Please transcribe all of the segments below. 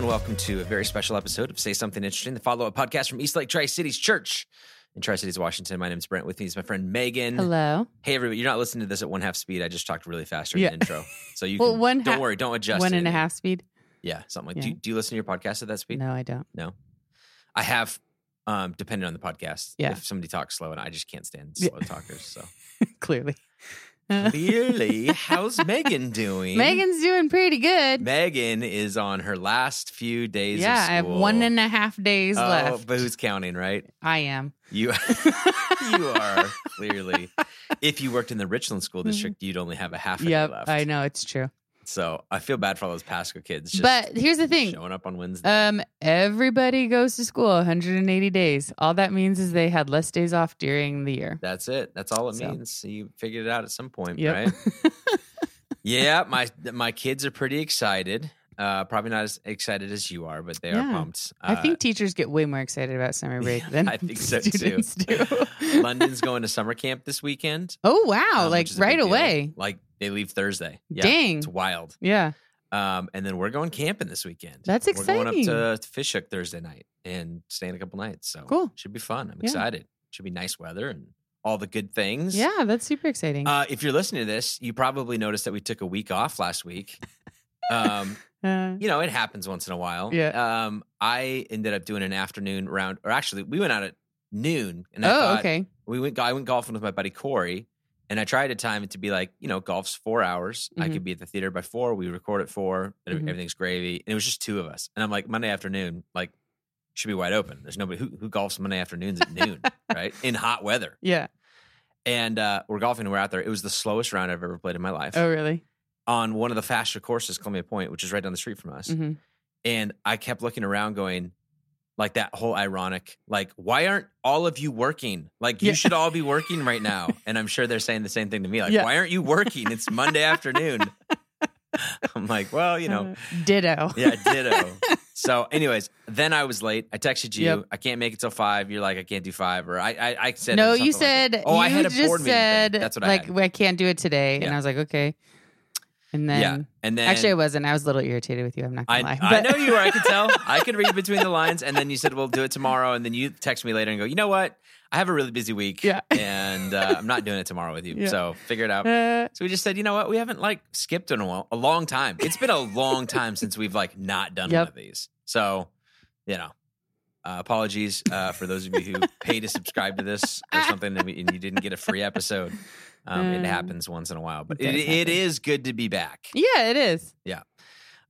and welcome to a very special episode of Say Something Interesting, the follow up podcast from East Lake Tri Cities Church in Tri Cities, Washington. My name is Brent. With me is my friend Megan. Hello. Hey, everybody. You're not listening to this at one half speed. I just talked really fast during Yeah. the intro. So you Well, can, one don't ha- worry, don't adjust. One and a half speed? Yeah, something like Yeah. Do, you, do you listen to your podcast at that speed? No, I don't. No. I have, um, depending on the podcast. Yeah. If somebody talks slow, and I just can't stand Yeah. slow talkers. So Clearly. Clearly, how's Megan doing? Megan's doing pretty good. Megan is on her last few days. yeah, of I have one and a half days Oh, left. but who's counting, right? I am. You, you are clearly. If you worked in the Richland School mm-hmm. District, you'd only have a half Yep, left. I know it's true. So I feel bad for all those Pasco kids. Just But here's the thing. showing up on Wednesday. Um, everybody goes to school 180 days. All that means is they had less days off during the year. That's it. That's all it So. means. You figured it out at some point, Yep. right? yeah, my my kids are pretty excited. Uh, probably not as excited as you are, but they are Yeah. pumped. I Uh, think teachers get way more excited about summer break than I think so, too. do. London's going to summer camp this weekend. oh wow! um, like which is a right big deal. away. Like they leave Thursday. Yeah, Dang. it's wild. Yeah. Um, and then we're going camping this weekend. That's exciting. We're going up to, Fishhook Thursday night and staying a couple nights. So Cool. Should be fun. I'm Yeah. excited. Should be nice weather and all the good things. Yeah, that's super exciting. Uh, if you're listening to this, you probably noticed that we took a week off last week. Um, Uh, you know, it happens once in a while. Yeah. Um, I ended up doing an afternoon round, or actually, we went out at noon. And I oh, thought, okay. we went I went golfing with my buddy Corey, and I tried to time it to be like you know golf's four hours. I Mhm. could be at the theater by four. We record at 4 and Mhm. Everything's gravy, and it was just two of us. And I'm like Monday afternoon, like should be wide open. There's nobody who, who golfs Monday afternoons at noon, right? In hot weather. Yeah. And uh, we're golfing. and We're out there. It was the slowest round I've ever played in my life Oh, really? On one of the faster courses, Columbia Point, which is right down the street from us. hmm And I kept looking around, going. Like that whole ironic, like, why aren't all of you working? Like, you Yeah. should all be working right now. And I'm sure they're saying the same thing to me. Like, Yeah. why aren't you working? It's Monday afternoon. I'm like, well, you know, Uh, ditto. yeah, ditto. so, anyways, then I was late. I texted you. Yep. I can't make it till five. You're like, I can't do five. Or I, I, I said, no, you said. that. oh, you I had a just board meeting. said thing. That's what I like had. I can't do it today, and I was like, okay. And then, yeah, and then actually, I wasn't. I was a little irritated with you. I'm not gonna lie. But. I know you were. I could tell. I could read between the lines. And then you said, "We'll do it tomorrow." And then you text me later and go, "You know what? I have a really busy week. Yeah. and uh, I'm not doing it tomorrow with you. Yeah. So figure it out." Uh, So we just said, "You know what? We haven't like skipped in a, while, a long time. It's been a long time since we've like not done Yep. one of these. So, you know." Uh, apologies uh, for those of you who pay to subscribe to this or something and, we- and you didn't get a free episode. Um, it Um, happens once in a while, but it it, does it happen. is good to be back. yeah, it is. Yeah.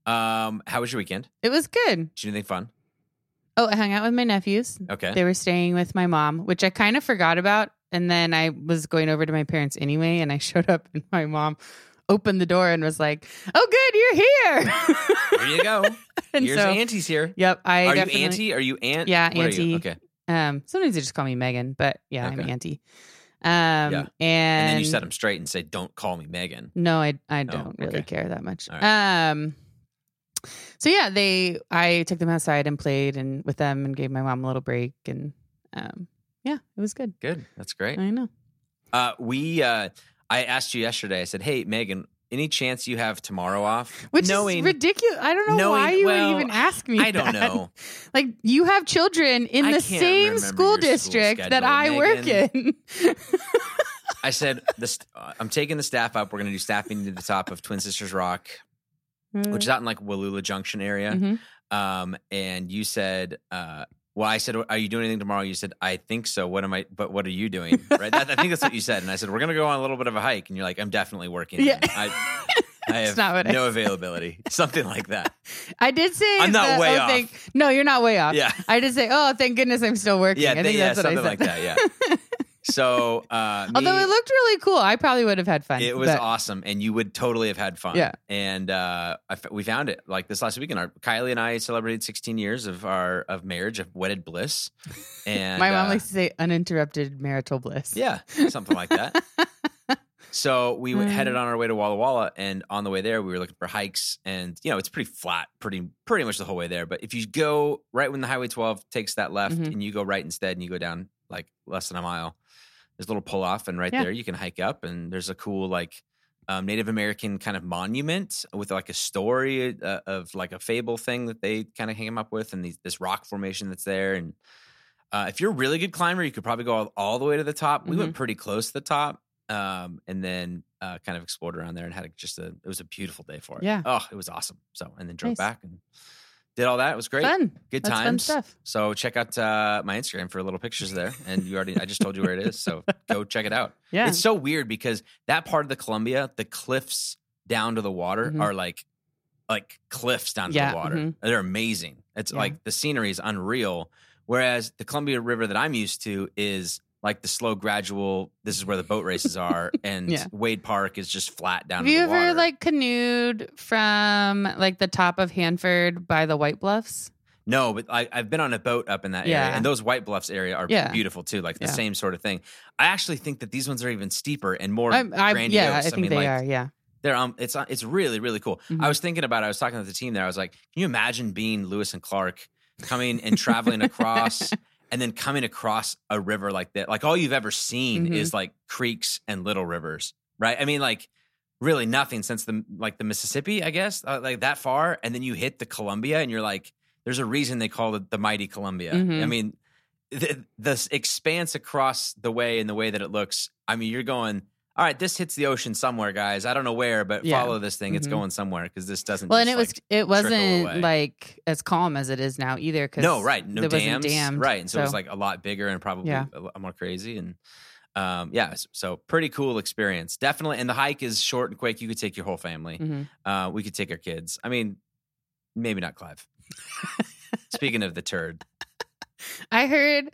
Um, how was your weekend? It was good. Did you do anything fun? Oh, I hung out with my nephews. Okay. They were staying with my mom, which I kind of forgot about. And then I was going over to my parents anyway, and I showed up, and my mom opened the door and was like, "Oh, good, you're here." There you go. and Here's so, Auntie's here. yep, I Are you Auntie? Are you Aunt? Yeah, What? Auntie. Okay. Um, sometimes they just call me Megan, but yeah, I'm Okay. Auntie. Um, Yeah. and, And then you set them straight and say, "Don't call me Megan." No, I I don't really okay. care that much. Right. Um so yeah, they I took them outside and played and with them and gave my mom a little break and um yeah, it was good. Good. That's great. I know. Uh, we. Uh, I asked you yesterday. I said, "Hey, Megan, any chance you have tomorrow off?" Which Knowing, is ridiculous. I don't know knowing- why you well, would even ask me. I don't that. know. Like you have children in I the same school your school district that schedule, I work in. I said, this, uh, "I'm taking the staff up. We're going to do staff meeting at the top of Twin Sisters Rock, which is out in like Wallula Junction area." Mhm. Um, and you said, uh, well, I said, are you doing anything tomorrow? You said, I think so. What am I, but what are you doing? Right. That, I think that's what you said. And I said, we're going to go on a little bit of a hike. And you're like, I'm definitely working. Yeah. I, I have not what no availability. Something like that. I did say I'm not way oh, off. thank- no, you're not way off. Yeah. I did say, oh, thank goodness I'm still working. Yeah. I th- think yeah. that's what I Something said. like that. Yeah. So, uh, me- Although it looked really cool, I probably would have had fun. it was but- awesome, and you would totally have had fun. Yeah. and uh, I f- we found it like this last weekend. Our Kylie and I celebrated 16 years of our of marriage of wedded bliss. And My mom uh, likes to say uninterrupted marital bliss. Yeah, something like that. So we went, headed on our way to Walla Walla, and on the way there, we were looking for hikes, and you know it's pretty flat, pretty pretty much the whole way there. But if you go right when the Highway 12 takes that left, Mhm. and you go right instead, and you go down like less than a mile, there's a little pull off, and right Yeah. there you can hike up, and there's a cool like um, Native American kind of monument with like a story uh, of like a fable thing that they kind of came up with, and these, this rock formation that's there. And uh, if you're a really good climber, you could probably go all, all the way to the top. We went pretty close to the top, um, and then uh, kind of explored around there and had just a. It was a beautiful day for it. Yeah. Oh, it was awesome. So and then drove Nice. back and did all that. It was great. Fun. Good That's fun times. stuff. So check out uh, my Instagram for little pictures there. And you already, I just told you where it is. So go check it out. Yeah. It's so weird because that part of the Columbia, the cliffs down to the water Mhm. are like, like cliffs down to the water. mhm. They're amazing. It's Yeah. like the scenery is unreal. Whereas the Columbia River that I'm used to is like the slow, gradual. This is where the boat races are, and Yeah. Wade Park is just flat down. Have you ever water. like canoed from like the top of Hanford by the White Bluffs? No, but I, I've been on a boat up in that area, Yeah. and those White Bluffs area are Yeah. beautiful too. Like the same sort of thing. I actually think that these ones are even steeper and more I'm- I- grandiose. yeah, I think mean, they like, are. Yeah. They're um, it's uh, it's really really cool. Mhm. I was thinking about. it. I was talking to the team there. I was like, can you imagine being Lewis and Clark coming and traveling across, and then coming across a river like that? Like all you've ever seen Mhm. is like creeks and little rivers, right? I mean, like really nothing since the like the Mississippi, I guess, uh, like that far, and then you hit the Columbia, and you're like, there's a reason they call it the mighty Columbia. Mhm. I mean, the, the expanse across the way and the way that it looks. I mean, you're going. All right, this hits the ocean somewhere, guys. I don't know where, but Yeah. follow this thing. It's Mhm. going somewhere because this doesn't. Well, and just, it was it wasn't away. like as calm as it is now either. Cause no right, no there wasn't dams, dammed, right, and so, it was like a lot bigger and probably Yeah. a lot more crazy and. Um, yeah, so pretty cool experience, definitely. And the hike is short and quick. You could take your whole family. Mhm. Uh, we could take our kids. I mean, maybe not Clive. Speaking of the turd, I heard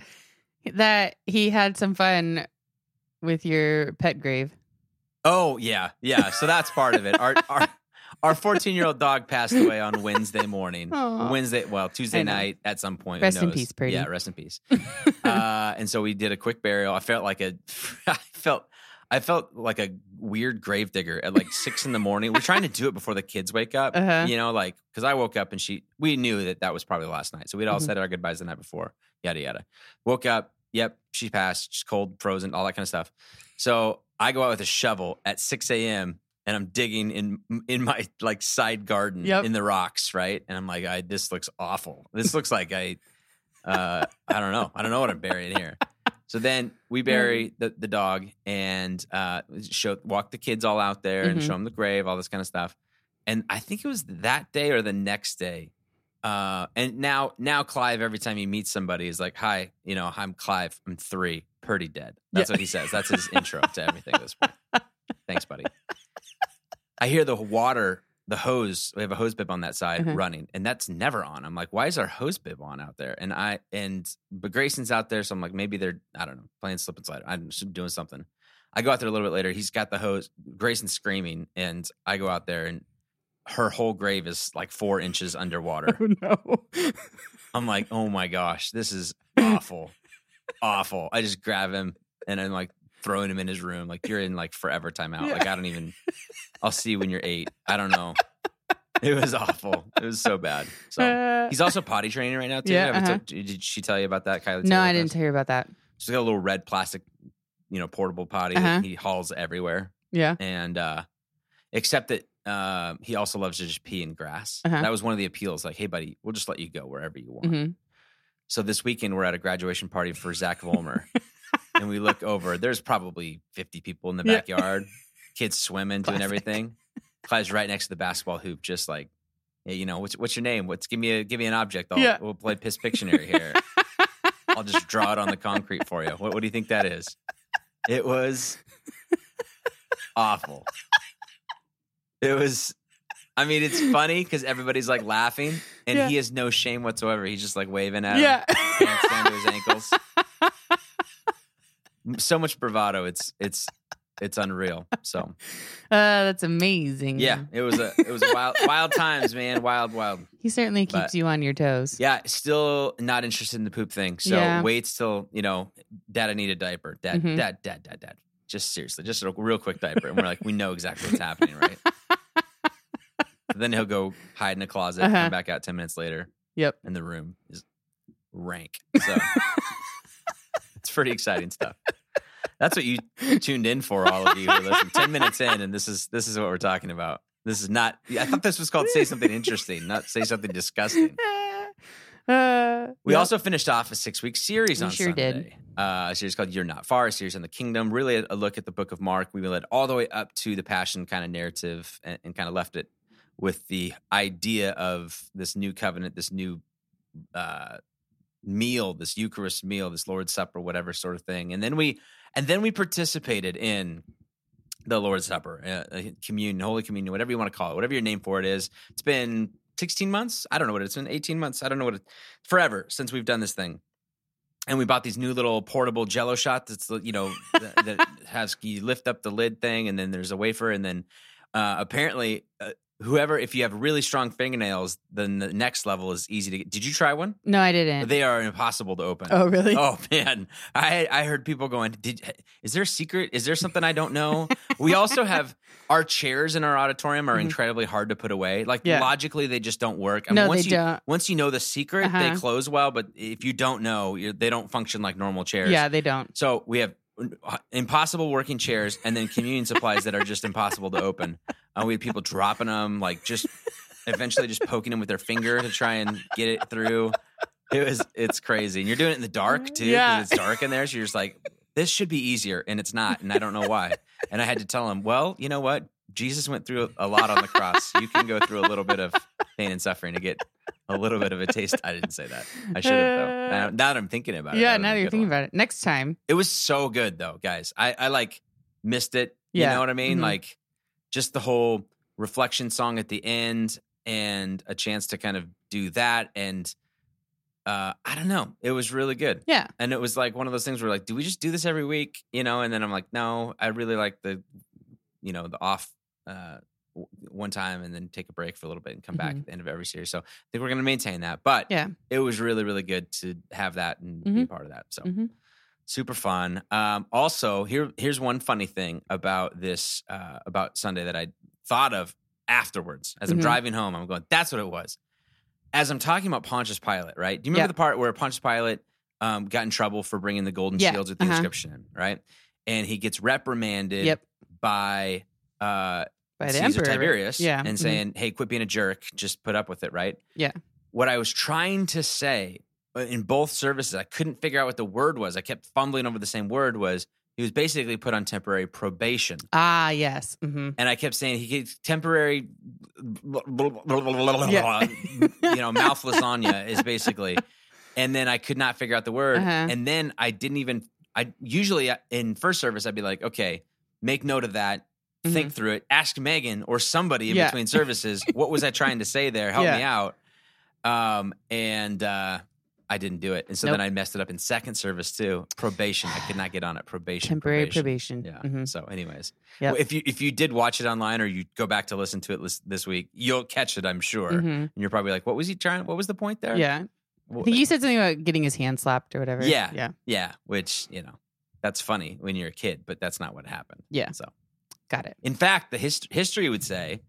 that he had some fun with your pet grave. Oh yeah, yeah. So that's part of it. Our our our 14 year old dog passed away on Wednesday morning. Aw. Wednesday, well, Tuesday night at some point. Rest in peace, Purdy. Yeah, rest in peace. uh, and so we did a quick burial. I felt like a, I felt, I felt like a weird grave digger at like six in the morning. We're trying to do it before the kids wake up. Uh-huh. You know, like because I woke up and she, we knew that that was probably last night. So we'd all Mhm. said our goodbyes the night before. Yada yada. Woke up. Yep, she passed. She's cold, frozen, all that kind of stuff. So I go out with a shovel at 6 a.m. and I'm digging in in my like side garden Yep. in the rocks, right? And I'm like, I this looks awful. This looks like I uh I don't know. I don't know what I'm burying here. So then we bury the, the dog and uh show walk the kids all out there and Mhm. show them the grave, all this kind of stuff. And I think it was that day or the next day. Uh, and now, now Clive, every time he meets somebody, is like, "Hi, you know, I'm Clive. I'm three, Purdy dead." That's Yeah. what he says. That's his intro to everything at this point. Thanks, buddy. I hear the water, the hose. We have a hose bib on that side Mhm. running, and that's never on. I'm like, why is our hose bib on out there? And I and but Grayson's out there, so I'm like, maybe they're I don't know playing slip and slide. I'm just doing something. I go out there a little bit later. He's got the hose. Grayson's screaming, and I go out there, and her whole grave is like four inches underwater. Oh no. I'm like, oh my gosh, this is awful, awful. I just grab him and I'm like throwing him in his room. Like you're in like forever timeout. Yeah. Like I don't even. I'll see you when you're eight. I don't know. It was awful. It was so bad. So Uh, he's also potty training right now too. Yeah, uh-huh. told- did she tell you about that, Kylie? no, I didn't hear about that. She's got a little red plastic, you know, portable potty Uh-huh. that he hauls everywhere Yeah. and uh except that uh, he also loves to just pee in grass. Uh-huh. That was one of the appeals. Like, hey, buddy, we'll just let you go wherever you want. hmm So this weekend we're at a graduation party for Zach Volmer, and we look over. There's probably 50 people in the Yeah. backyard, kids swimming, doing everything. Clive's right next to the basketball hoop, just like, hey, you know, what's what's your name? What's give me a give me an object. I'll, Yeah. We'll play Piss Pictionary here. I'll just draw it on the concrete for you. What, what do you think that is? It was awful. It was. I mean, it's funny because everybody's like laughing, and Yeah. he has no shame whatsoever. He's just like waving at him, Yeah. pants down to his ankles. So much bravado. It's it's it's unreal. So Uh, that's amazing. yeah, it was a it was wild wild times, man. Wild wild. He certainly keeps But- you on your toes. Yeah, still not interested in the poop thing. So Yeah. wait till you know, Dad, I need a diaper. Dad, Mhm. Dad, Dad, Dad, Dad. Just seriously, just a real quick diaper, and we're like, we know exactly what's happening, right? Then he'll go hide in a closet, Uh-huh. come back out ten minutes later, Yep. and the room is rank. So it's pretty exciting stuff. That's what you tuned in for, all of you who listen. Ten minutes in, and this is this is what we're talking about. This is not. I thought this was called "Say Something Interesting," not "Say Something Disgusting." Uh, We yeah. also finished off a six week series We on sure did. Sunday. Uh, a series called You're Not Far, a series on the kingdom. Really a, a look at the book of Mark. We led all the way up to the passion kind of narrative and, and kind of left it with the idea of this new covenant, this new uh, meal, this Eucharist meal, this Lord's Supper, whatever sort of thing. And then we and then we participated in the Lord's Supper, uh, uh, communion, Holy Communion, whatever you want to call it, whatever your name for it is. It's been 16 months. I don't know what it's been. 18 months. I don't know what it. Forever since we've done this thing. And we bought these new little portable Jello shots. That's you know that, that has you lift up the lid thing, and then there's a wafer, and then uh, apparently uh, whoever if you have really strong fingernails, then the next level is easy to get. Did you try one? No, I didn't. They are impossible to open. oh, really? Oh man, I I heard people going. Did is there a secret? Is there something I don't know? we also have our chairs in our auditorium are Mhm. incredibly hard to put away. Like Yeah. logically, they just don't work. I no, once they you, don't. Once you know the secret, they Uh-huh. close well. But if you don't know, you're, they don't function like normal chairs. Yeah, they don't. So we have uh, impossible working chairs, and then communion supplies that are just impossible to open. Uh, we had people dropping them, like just eventually just poking them with their finger to try and get it through. It was it's crazy, and you're doing it in the dark too. Yeah. it's dark in there. So you're just like, this should be easier, and it's not, and I don't know why. And I had to tell him, well, you know what? Jesus went through a lot on the cross. You can go through a little bit of pain and suffering to get a little bit of a taste. I didn't say that. I should have though. Now, now that I'm thinking about it, yeah, now that you're thinking one. about it. Next time. It was so good though, guys. I, I like missed it. You Yeah. know what I mean? Mhm. Like just the whole reflection song at the end and a chance to kind of do that. And uh, I don't know. It was really good. Yeah. And it was like one of those things where like, do we just do this every week? You know, and then I'm like, no, I really like the, you know, the off uh, w- one time and then take a break for a little bit and come back Mhm. at the end of every series. So I think we're going to maintain that. But Yeah. it was really, really good to have that and be Mhm. part of that. So Mhm. Super fun. Um, also, here here's one funny thing about this uh, about Sunday that I thought of afterwards as I'm Mhm. driving home. I'm going, that's what it was. As I'm talking about Pontius Pilate, right? Do you remember Yeah. the part where Pontius Pilate um, got in trouble for bringing the golden Yeah, shields with the uh-huh. inscription right? And he gets reprimanded Yep. by uh, By Caesar emperor. right? Tiberius Yeah. and mhm. saying, "Hey, quit being a jerk. Just put up with it." Right? Yeah. What I was trying to say in both services, I couldn't figure out what the word was. I kept fumbling over the same word. Was he was basically put on temporary probation, Ah, yes. hmm and I kept saying he gets temporary, Yeah. you know, mouth lasagna is basically. And then I could not figure out the word, Uh-huh. and then I didn't even. I usually uh, in first service I'd be like, okay, make note of that think through it. Ask Megan or somebody in Mm-hmm. Yeah. between services, what was I trying to say there? Help Yeah. me out. Um, and uh, I didn't do it, and so Nope. then I messed it up in second service too. Probation, I could not get on it. Probation, Temporary probation. Yeah. Mhm. So, anyways, Yep. well, if you if you did watch it online or you go back to listen to it this, this week, you'll catch it. I'm sure. Mhm. And you're probably like, "What was he trying? What was the point there?" Yeah. Well, I think you said something about getting his hand slapped or whatever. Yeah. Yeah. yeah. Which you know, that's funny when you're a kid, but that's not what happened. Yeah. So. Got it. In fact, the hist- history would say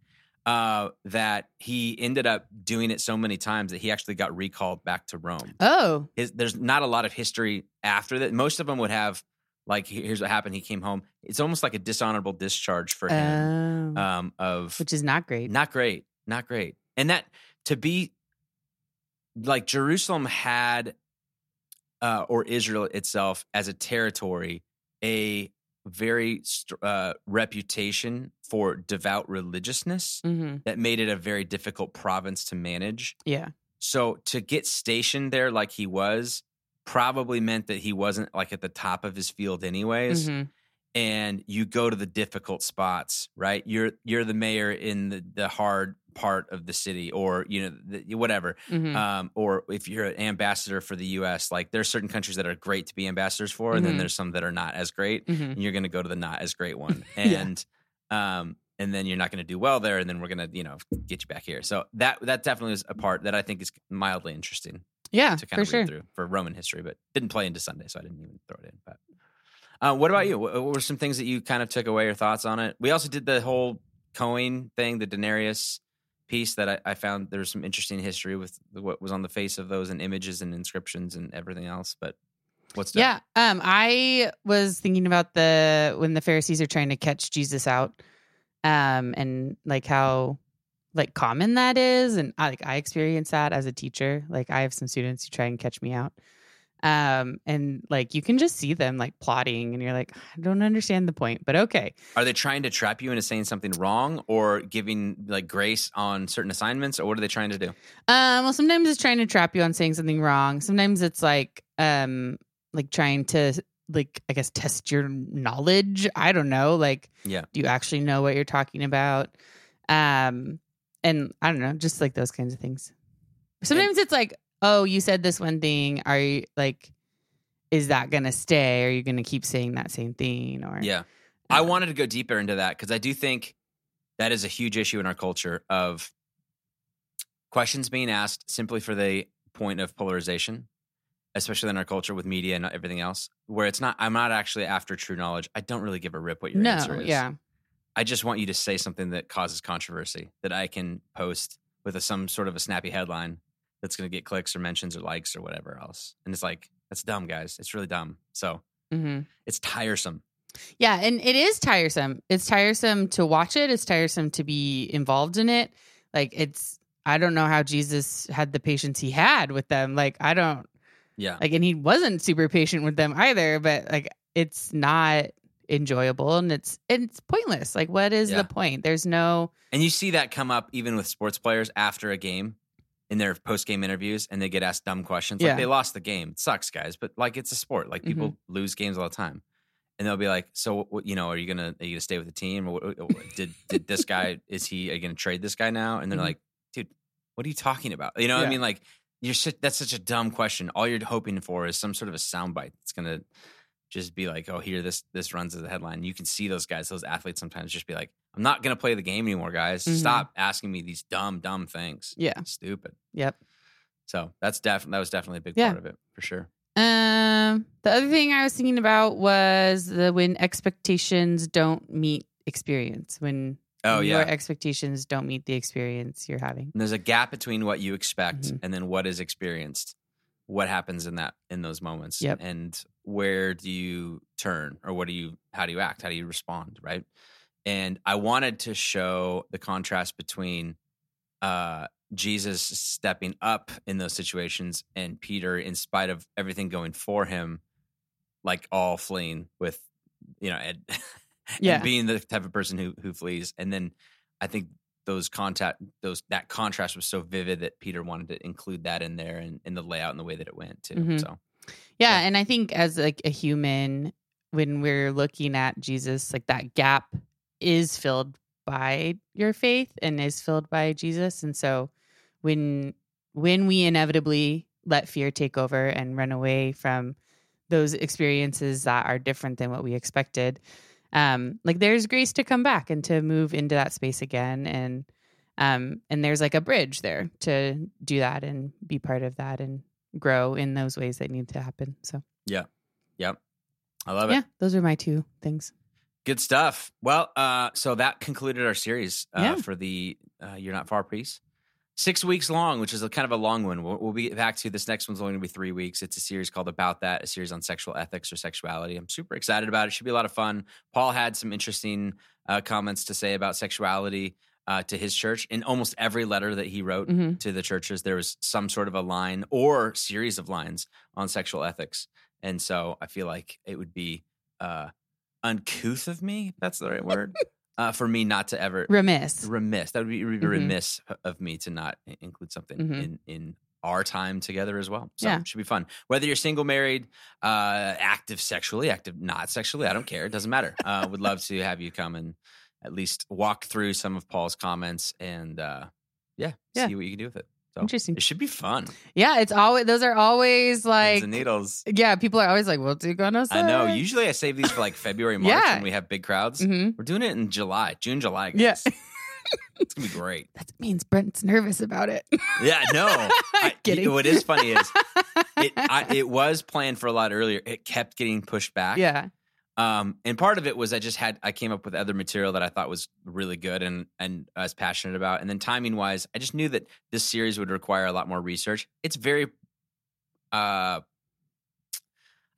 uh, that he ended up doing it so many times that he actually got recalled back to Rome. Oh. His, there's not a lot of history after that. Most of them would have like, here's what happened. He came home. It's almost like a dishonorable discharge for him. Oh. Um, of Which is not great. not great, not great, and that to be like Jerusalem had, uh, or Israel itself as a territory, a very uh, reputation for devout religiousness hmm that made it a very difficult province to manage. Yeah. So to get stationed there like he was probably meant that he wasn't like at the top of his field anyways hmm and you go to the difficult spots, right? You're you're the mayor in the, the hard part of the city, or you know the, whatever. hmm Um, or if you're an ambassador for the U.S., like there's certain countries that are great to be ambassadors for, and then Mhm. there's some that are not as great, hmm and you're going to go to the not as great one, Yeah. and um, and then you're not going to do well there, and then we're going to you know get you back here. So that that definitely is a part that I think is mildly interesting Yeah. to kind For of sure. through for Roman history, but didn't play into Sunday, so I didn't even throw it in. But uh, what about you? What, what were some things that you kind of took away your thoughts on it? We also did the whole coin thing, the denarius piece that I, I found there was some interesting history with what was on the face of those and images and inscriptions and everything else. But What's that? Yeah. Um, I was thinking about the when the Pharisees are trying to catch Jesus out, um, and like how like common that is, and I like I experience that as a teacher. Like I have some students who try and catch me out, um, and like you can just see them like plotting, and you're like, I don't understand the point, but okay. Are they trying to trap you into saying something wrong or giving like grace on certain assignments or what are they trying to do? Um, well, sometimes it's trying to trap you on saying something wrong. Sometimes it's like, um, like trying to like I guess test your knowledge. I don't know. Like, Yeah. do you actually know what you're talking about? Um, and I don't know, just like those kinds of things. Sometimes it's like, oh, you said this one thing. Are you like, is that gonna stay? Are you gonna keep saying that same thing? Or Yeah. I wanted to go deeper into that because I do think that is a huge issue in our culture of questions being asked simply for the point of polarization, especially in our culture with media and everything else, where it's not, I'm not actually after true knowledge. I don't really give a rip what your no, answer is. yeah, I just want you to say something that causes controversy that I can post with a, some sort of a snappy headline that's going to get clicks or mentions or likes or whatever else. And it's like, that's dumb, guys. It's really dumb. So hmm it's tiresome. Yeah, and it is tiresome. It's tiresome to watch it. It's tiresome to be involved in it. Like it's I don't know how Jesus had the patience he had with them. Like I don't Yeah. like and he wasn't super patient with them either, but like it's not enjoyable and it's it's pointless. Like what is Yeah. the point? There's no And you see that come up even with sports players after a game in their post game interviews and they get asked dumb questions. Yeah. Like they lost the game. It sucks, guys, but like it's a sport. Like people Mm-hmm. lose games all the time. And they'll be like, "So, what, you know, are you gonna are you gonna stay with the team, or what, what- did did this guy is he are you gonna trade this guy now?" And they're Mhm. like, "Dude, what are you talking about?" You know what Yeah. I mean? Like, you're that's such a dumb question. All you're hoping for is some sort of a soundbite that's gonna just be like, "Oh, here this this runs as a headline." You can see those guys, those athletes, sometimes just be like, "I'm not gonna play the game anymore, guys. Mhm. Stop asking me these dumb, dumb things. yeah. Stupid." Yep. So that's definitely that was definitely a big Yeah. part of it for sure. Um the other thing I was thinking about was the when expectations don't meet experience. When Oh your yeah. expectations don't meet the experience you're having. And there's a gap between what you expect Mhm. and then what is experienced. What happens in that in those moments? Yep. And where do you turn or what do you how do you act? How do you respond? Right. And I wanted to show the contrast between uh Jesus stepping up in those situations and Peter, in spite of everything going for him, like all fleeing with, you know, and, Yeah. and being the type of person who who flees. And then I think those contact those that contrast was so vivid that Peter wanted to include that in there and in the layout and the way that it went too. Mhm. So Yeah, Yeah. and I think as like a human, when we're looking at Jesus, like that gap is filled by your faith and is filled by Jesus. And so when when we inevitably let fear take over and run away from those experiences that are different than what we expected, um, like there's grace to come back and to move into that space again. And um, and there's like a bridge there to do that and be part of that and grow in those ways that need to happen. So Yeah. yeah, I love it. yeah, those are my two things. Good stuff. Well, uh, so that concluded our series uh, Yeah. for the uh, You're Not Far piece. Six weeks long, which is a kind of a long one. We'll, we'll be back to this next one's only going to be three weeks. It's a series called About That, a series on sexual ethics or sexuality. I'm super excited about it. Should be a lot of fun. Paul had some interesting uh, comments to say about sexuality uh, to his church. In almost every letter that he wrote hmm to the churches, there was some sort of a line or series of lines on sexual ethics. And so I feel like it would be uh, uncouth of me. That's the right word, uh, for me not to ever Remiss. remiss. That would be, it would be Mhm. remiss of me to not include something Mhm. in in our time together as well. So Yeah. it should be fun. Whether you're single, married, uh, active sexually, active not sexually, I don't care. It doesn't matter. Uh, would love to have you come and at least walk through some of Paul's comments and uh, yeah, Yeah. see what you can do with it. So Interesting. it should be fun. Yeah, it's always those are always Pins like and needles. yeah. People are always like, "What's he gonna say?" I know. Usually I save these for like February, March Yeah. when we have big crowds. hmm We're doing it in July, June, July. Yeah. It's gonna be great. That means Brent's nervous about it. Yeah, no. I, Kidding. What is funny is it. I, it was planned for a lot earlier. It kept getting pushed back. yeah. Um, and part of it was I just had I came up with other material that I thought was really good and and I was passionate about. And then timing wise, I just knew that this series would require a lot more research. It's very, uh, I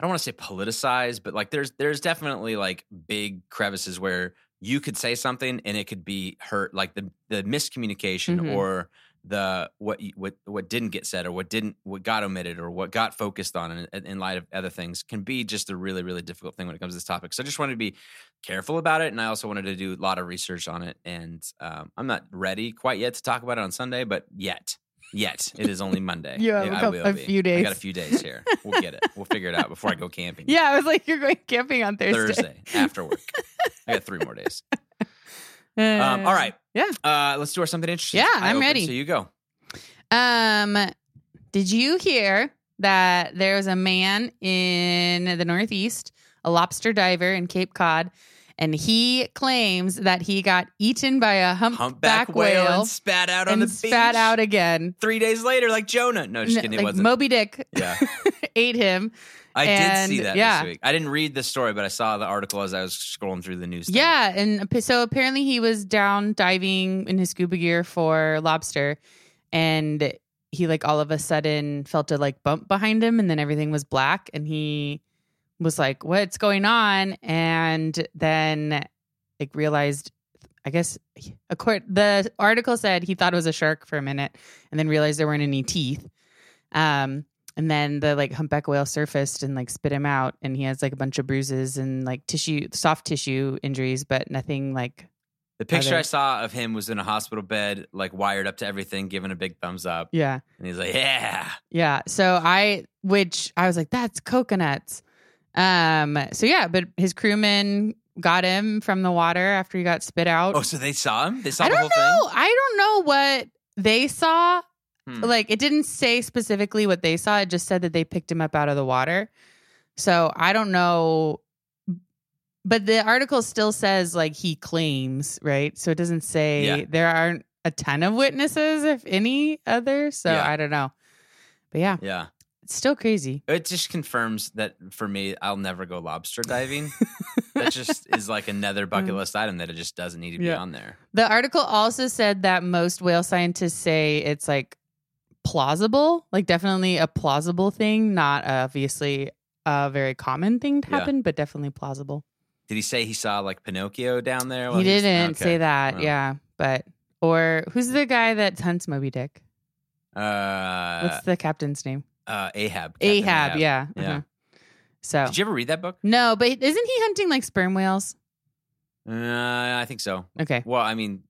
don't want to say politicized, but like there's there's definitely like big crevices where you could say something and it could be hurt, like the the miscommunication Mhm. or the what what what didn't get said or what didn't what got omitted or what got focused on in, in light of other things can be just a really really difficult thing when it comes to this topic. So I just wanted to be careful about it, and I also wanted to do a lot of research on it. And um, I'm not ready quite yet to talk about it on Sunday, but yet. Yet it is only Monday. A I will a be. few days. I got a few days here. We'll get it. We'll figure it out before I go camping. Yeah, I was like, you're going camping on Thursday. Thursday after work. I got three more days. Um, all right. Yeah. Uh, let's do our something interesting. Yeah, I'm open, ready. So you go. Um, did you hear that there was a man in the Northeast, a lobster diver in Cape Cod, and he claims that he got eaten by a humpback, Humpback whale, whale and spat out on and the spat beach. out again. three days later, like Jonah. No, just kidding. like it wasn't. Moby Dick yeah, ate him. I did see that yeah. this week. I didn't read the story, but I saw the article as I was scrolling through the news. thing. Yeah, and so apparently he was down diving in his scuba gear for lobster, and he like all of a sudden felt a like bump behind him, and then everything was black, and he was like, "What's going on?" And then like realized, I guess, accord the article said he thought it was a shark for a minute, and then realized there weren't any teeth. Um, and then the like humpback whale surfaced and like spit him out, and he has like a bunch of bruises and like tissue, soft tissue injuries, but nothing like The picture Other- I saw of him was in a hospital bed, like wired up to everything, giving a big thumbs up, yeah, and he's like, "Yeah." yeah. So I, which I was like, that's coconuts. Um. So yeah, but his crewman got him from the water after he got spit out. Oh, so they saw him? They saw I the don't whole know. I don't know what they saw. Hmm. Like it didn't say specifically what they saw. It just said that they picked him up out of the water. So I don't know. But the article still says like he claims, right? So it doesn't say Yeah. there aren't a ton of witnesses, if any other. So Yeah. I don't know. But yeah. Yeah. It's still crazy. It just confirms that for me, I'll never go lobster diving. that just is like another bucket list item that it just doesn't need to be Mm. Yeah. on there. The article also said that most whale scientists say it's like plausible, like definitely a plausible thing, not obviously a very common thing to Yeah. happen, but definitely plausible. Did he say he saw like Pinocchio down there? he didn't okay. say that, Well. yeah. But or who's the guy that hunts Moby Dick? Uh, What's the captain's name? Uh, Ahab. Captain Ahab, yeah. Yeah. uh-huh. So Did you ever read that book? no, but isn't he hunting like sperm whales? Uh, I think so. Okay, Well, I mean,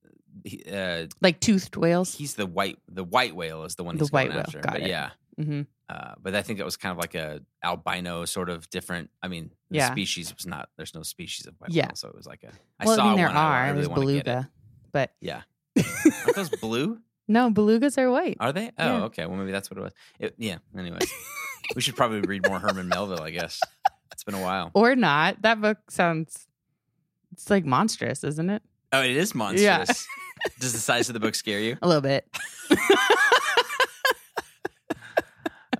he, uh, like toothed whales. he's the white. The white whale is the one. The He's going white whale, After. got But it. Yeah. hmm Uh, but I think it was kind of like a albino sort of different. I mean, the Yeah. species was not. There's no species of white Yeah. whale, so it was like a. I Well, saw I mean there one. Are. I really There's beluga, but Yeah. Aren't those blue? No, belugas are white. Are they? Oh, Yeah. okay. Well, maybe that's what it was. It, yeah. Anyways, we should probably read more Herman Melville. I guess it's been a while. or not. That book sounds it's like monstrous, isn't it? Oh, it is monstrous. Yeah. Does the size of the book scare you? A little bit.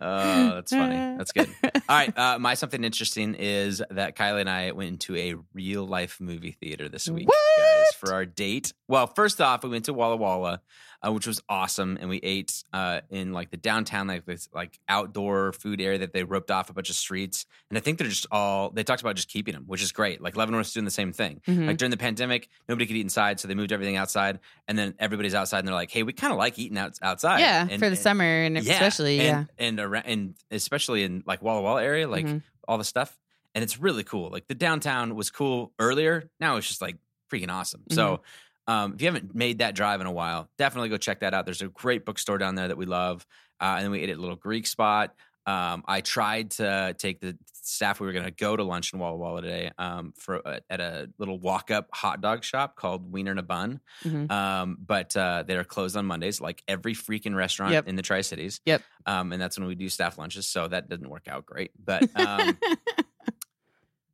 Oh, that's funny. That's good. All right. Uh, my something interesting is that Kylie and I went into a real life movie theater this week, guys, for our date. Well, first off, we went to Walla Walla, uh, which was awesome, and we ate uh, in like the downtown, like this like outdoor food area that they roped off a bunch of streets. And I think they're just all they talked about just keeping them, which is great. Like Leavenworth's doing the same thing. Mhm. Like during the pandemic, nobody could eat inside, so they moved everything outside, and then everybody's outside, and they're like, "Hey, we kind of like eating out, outside." yeah, And- for the and- summer and especially yeah. and, and around, and especially in like Walla Walla area, like Mhm. all the stuff, and it's really cool. Like the downtown was cool earlier. Now it's just like freaking awesome. So, Mm-hmm. um, if you haven't made that drive in a while, definitely go check that out. There's a great bookstore down there that we love, uh, and then we ate at a little Greek spot. Um, I tried to take the staff. We were going to go to lunch in Walla Walla today um, for uh, at a little walk up hot dog shop called Wiener and a Bun. Mhm. Um, but uh, they're closed on Mondays, like every freaking restaurant Yep. in the Tri Cities. Yep. Um, and that's when we do staff lunches. So that didn't work out great. But um,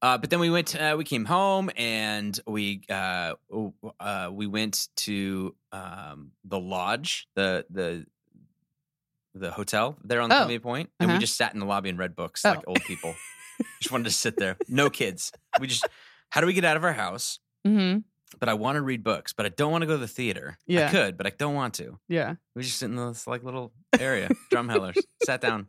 uh, but then we went. Uh, we came home and we uh, uh, we went to um, the lodge, the the the hotel there on Oh, Columbia Point, and we uh-huh. just sat in the lobby and read books Oh. like old people. just wanted to sit there, no kids. We just how do we get out of our house? hmm But I want to read books, but I don't want to go to the theater. Yeah. I could, but I don't want to. Yeah. We just sit in this like little area, Drumhellers. Sat down,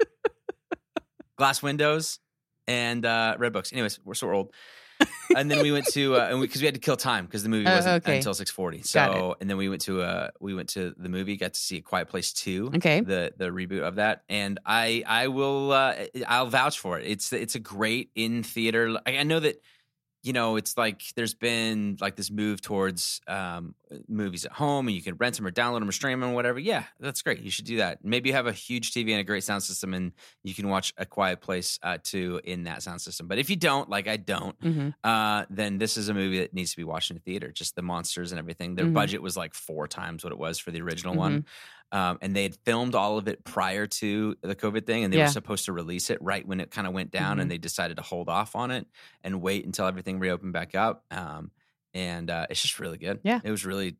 glass windows, and uh, read books. Anyways, we're so old. and then we went to uh, and because we, had to kill time because the movie Oh, wasn't okay. until six forty. So and then we went to uh we went to the movie, got to see A Quiet Place two, Okay. the the reboot of that, and I I will uh, I'll vouch for it. It's it's a great in theater. I, I know that you know it's like there's been like this move towards um, movies at home and you can rent them or download them or stream them or whatever. Yeah, that's great. You should do that. Maybe you have a huge TV and a great sound system and you can watch A Quiet Place uh, two in that sound system. But if you don't, like I don't, hmm uh, then this is a movie that needs to be watched in a theater. Just the monsters and everything. Their Mhm. budget was like four times what it was for the original Mm-hmm. one, um, and they had filmed all of it prior to the COVID thing, and they Yeah. were supposed to release it right when it kind of went down, Mhm. and they decided to hold off on it and wait until everything reopened back up. Um, and uh, it's just really good. Yeah. it was really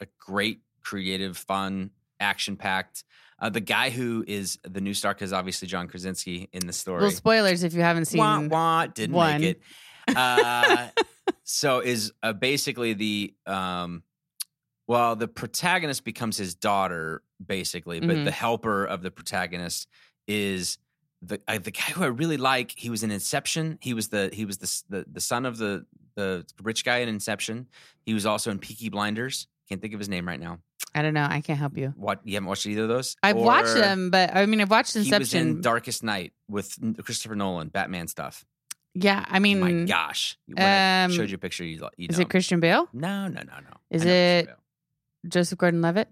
a great, creative, fun, action packed. Uh, the guy who is the new star is obviously John Krasinski in the story. Well, spoilers if you haven't seen. Wah, wah, didn't one. make it. Uh, so is uh, basically the um, well, the protagonist becomes his daughter, basically, but Mhm. the helper of the protagonist is the uh, the guy who I really like. He was in Inception. He was the he was the the, the son of the the rich guy in Inception. He was also in Peaky Blinders. Can't think of his name right now. I don't know. I can't help you. What you haven't watched either of those? I've watched them, but I mean, I've watched Inception. He was in Darkest Night with Christopher Nolan, Batman stuff. yeah, I mean, My gosh! When I um, showed you a picture. You, you is it Christian Bale? No, no, no, no. Is I know Christian it- Joseph Gordon-Levitt?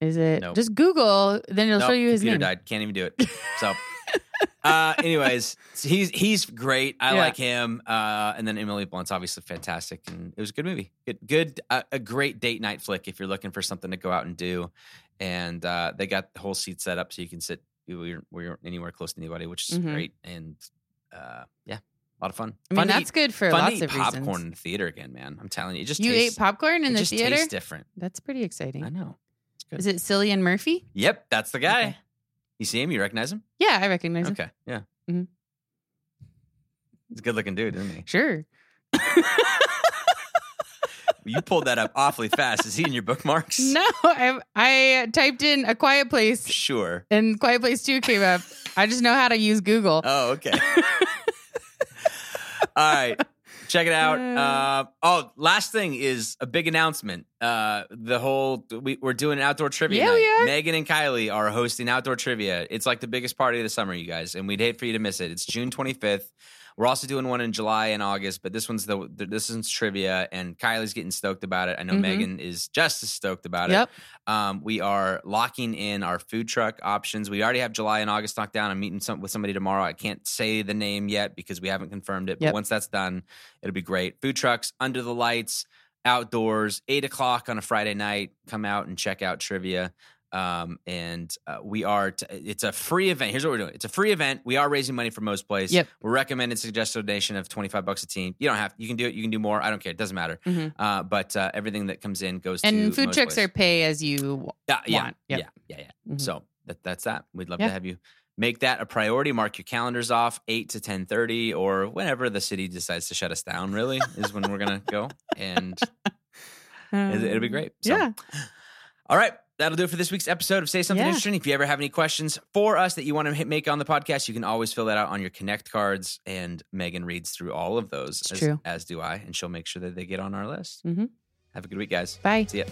Is it? Nope. Just Google, then it'll Nope, show you his computer name. died. Can't even do it. So, uh, anyways, he's he's great. I Yeah. like him. Uh, and then Emily Blunt's obviously fantastic, and it was a good movie. Good, good, uh, a great date night flick if you're looking for something to go out and do. And uh, they got the whole seat set up so you can sit where you're anywhere close to anybody, which is Mhm. great. And uh, yeah, a lot of fun. I mean, fun that's eat, good for lots of popcorn reasons. in the theater again, man. I'm telling you, it just You tastes, ate popcorn in the theater? tastes different. That's pretty exciting. I know. Is it Cillian Murphy? Yep, that's the guy. Okay. You see him? You recognize him? Yeah, I recognize him. Okay, yeah. Mhm. He's a good looking dude, isn't he? Sure. You pulled that up awfully fast. Is he in your bookmarks? No, I I typed in a quiet place Sure. and Quiet Place 2 came up. I just know how to use Google. Oh, okay. All right. Check it out. Uh, oh, last thing is a big announcement. Uh, the whole we, we're doing an outdoor trivia. Yeah, night. we are. Megan and Kylie are hosting outdoor trivia. It's like the biggest party of the summer, you guys, and we'd hate for you to miss it. It's June 25th. We're also doing one in July and August, but this one's the, this one's trivia, and Kylie's getting stoked about it. I know Mhm. Megan is just as stoked about it. Yep. Um, we are locking in our food truck options. We already have July and August knocked down. I'm meeting some, with somebody tomorrow. I can't say the name yet because we haven't confirmed it. But Yep. once that's done, it'll be great. Food trucks under the lights, outdoors, eight o'clock on a Friday night. Come out and check out trivia. Um, and uh, we are. T- it's a free event. Here's what we're doing. It's a free event. We are raising money for Most Place. Yep. We're recommending suggested donation of 25 bucks a team. You don't have. You can do it. You can do more. I don't care. It doesn't matter. Mhm. Uh, but uh, everything that comes in goes to And food trucks are pay as you. Yeah, yeah, want. Yep. yeah, yeah, yeah. Mhm. So that, that's that. We'd love Yeah. to have you make that a priority. Mark your calendars off eight to ten thirty, or whenever the city decides to shut us down. Really is when we're gonna go, and it- it'll be great. So, Yeah. All right. That'll do it for this week's episode of Say Something Yeah. Interesting. If you ever have any questions for us that you want to hit- make on the podcast, you can always fill that out on your Connect cards. And Megan reads through all of those, as, true. as do I, and she'll make sure that they get on our list. Mhm. Have a good week, guys. Bye. See ya.